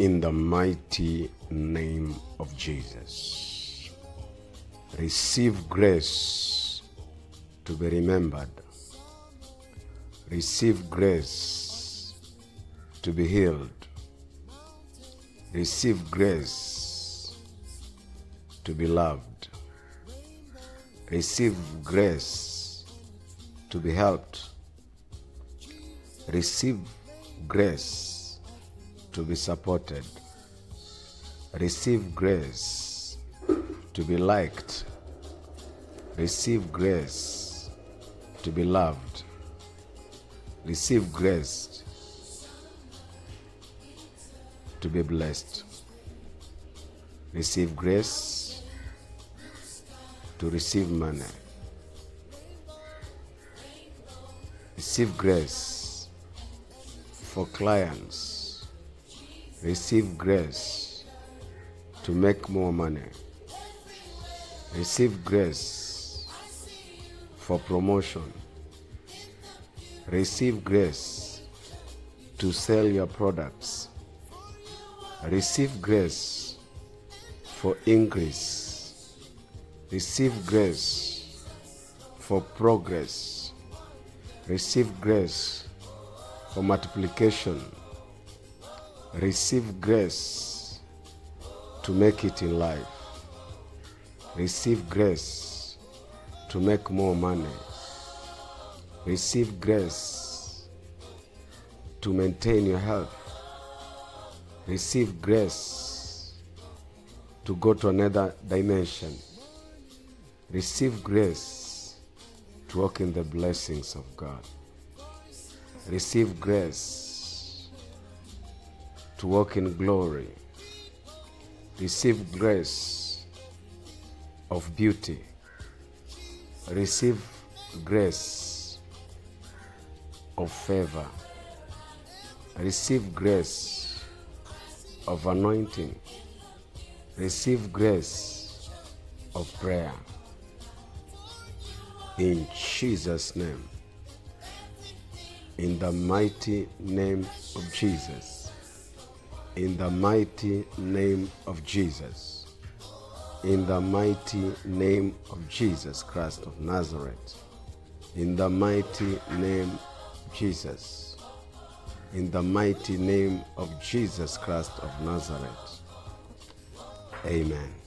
in the mighty name of Jesus. Receive grace to be remembered. Receive grace to be healed. Receive grace to be loved. Receive grace to be helped. Receive grace to be supported. Receive grace to be liked. Receive grace to be loved. Receive grace to be blessed. Receive grace to receive money. Receive grace for clients. Receive grace to make more money. Receive grace for promotion. Receive grace to sell your products. Receive grace for increase. Receive grace for progress. Receive grace for multiplication. Receive grace to make it in life. Receive grace to make more money. Receive grace to maintain your health. Receive grace to go to another dimension. Receive grace to walk in the blessings of God. Receive grace to walk in glory. Receive grace of beauty. Receive grace of favor. Receive grace of anointing. Receive grace of prayer. In Jesus' name. In the mighty name of Jesus. In the mighty name of Jesus. In the mighty name of Jesus Christ of Nazareth. In the mighty name of Jesus. In the mighty name of Jesus Christ of Nazareth. Amen.